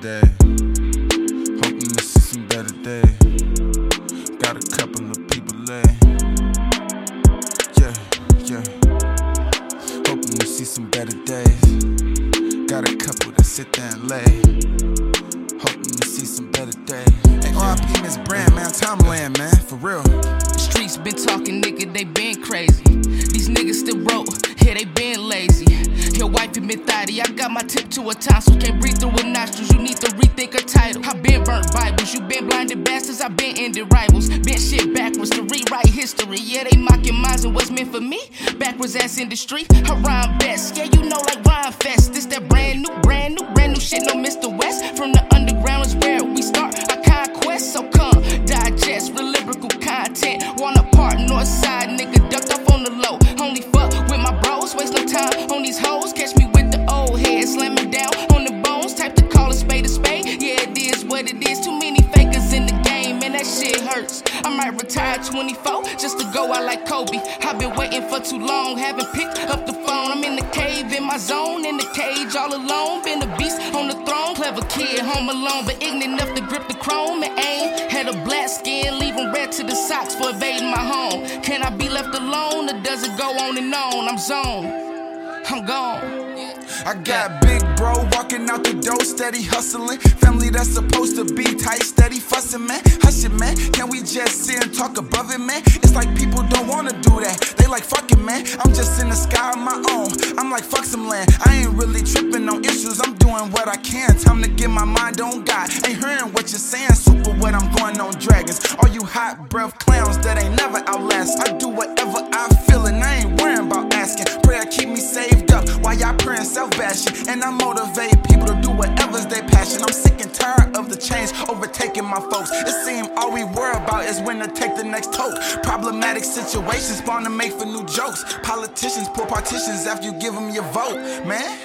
day. Hoping to see some better day. Got a couple of people lay. Yeah, yeah. Hoping to see some better days. Got a couple that sit there and lay. Hoping to see some better days. Hey, RIP Miss Brand, man. Timeland, man. For real. The streets been talking, nigga. They been crazy. These niggas still broke yeah, they been lazy. Your wifey been thotty, I got my tip to a tonsil. Can't breathe through her nostrils, you need to rethink her title. I been burnt Bibles, you been blinded bastards, I been ended rivals. Been shit backwards to rewrite history. Yeah, they mocking minds and what's meant for me. Backwards ass industry, I rhyme best. Yeah, you know, like Rhymefest. This that brand new, brand new, brand new shit, no Mr. West. From the underground is where we start our conquest. So come, digest real lyrical content. Wanna part north side, nigga, it is. Too many fakers in the game, and that shit hurts. I might retire 24 just to go out like Kobe. I've been waiting for too long, haven't picked up the phone. I'm in the cave, in my zone, in the cage, all alone. Been a beast on the throne, clever kid, home alone, but ignorant enough to grip the chrome and aim. Had a black skin, leaving red to the socks for invading my home. Can I be left alone, or does it go on and on? I'm zoned. I'm gone. I got big bro walking out the door, steady hustling. Family that's supposed to be tight, steady fussing, man. Hush it, man. Can we just sit and talk above it, man? It's like people don't wanna do that. They like fucking, man. I'm just in the sky on my own. I'm like fuck some land. I ain't really tripping on issues. I'm doing what I can. Time to get my mind on God. Ain't hearing what you're saying. Super what I'm going on dragons. All you hot breath clowns that ain't never outlast. I do whatever I up y'all praying self bashing. And I motivate people to do whatever's their passion. I'm sick and tired of the change overtaking my folks. It seems all we worry about is when to take the next toke. Problematic situations spawn to make for new jokes. Politicians pull partitions after you give them your vote, man.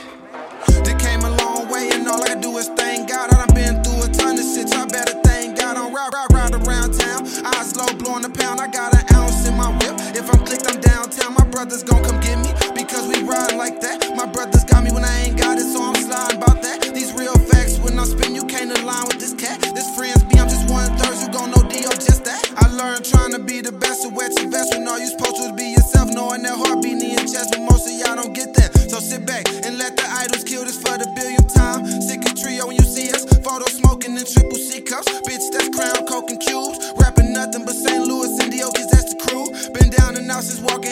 Pound. I got an ounce in my whip. If I'm clicked, I'm downtown. My brothers gon' come get me because we ride like that. My brothers got me when I ain't got it, so I'm sliding about that. These real facts, when I'm spin, you can't align with this cat. This friends be, I'm just one third, you gon' know D.O. just that. I learned trying to be the best, so wet your vest when all you supposed to be yourself, knowing that heart beating in your chest, but most of y'all don't get that. So sit back and let the Idyllz kill this for the billionth time. Sick of trio when you see us, photo smoking in triple C cups. Bitch,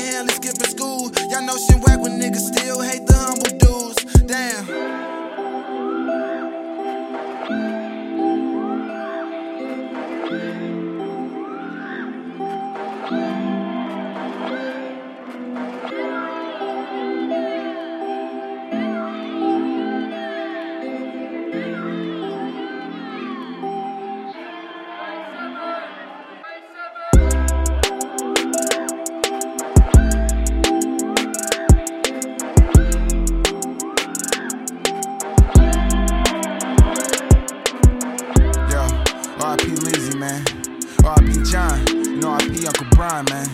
walking handless, skipping school. Y'all know shit whack when niggas still hate the humble dudes. Damn. RIP John. You know RIP Uncle Brian, man.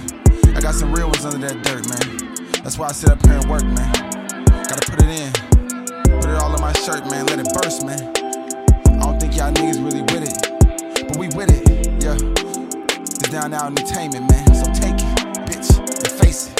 I got some real ones under that dirt, man. That's why I sit up here and work, man. Gotta put it in. Put it all in my shirt, man. Let it burst, man. I don't think y'all niggas really with it. But we with it, yeah. It's down now entertainment, man. So take it, bitch, and face it.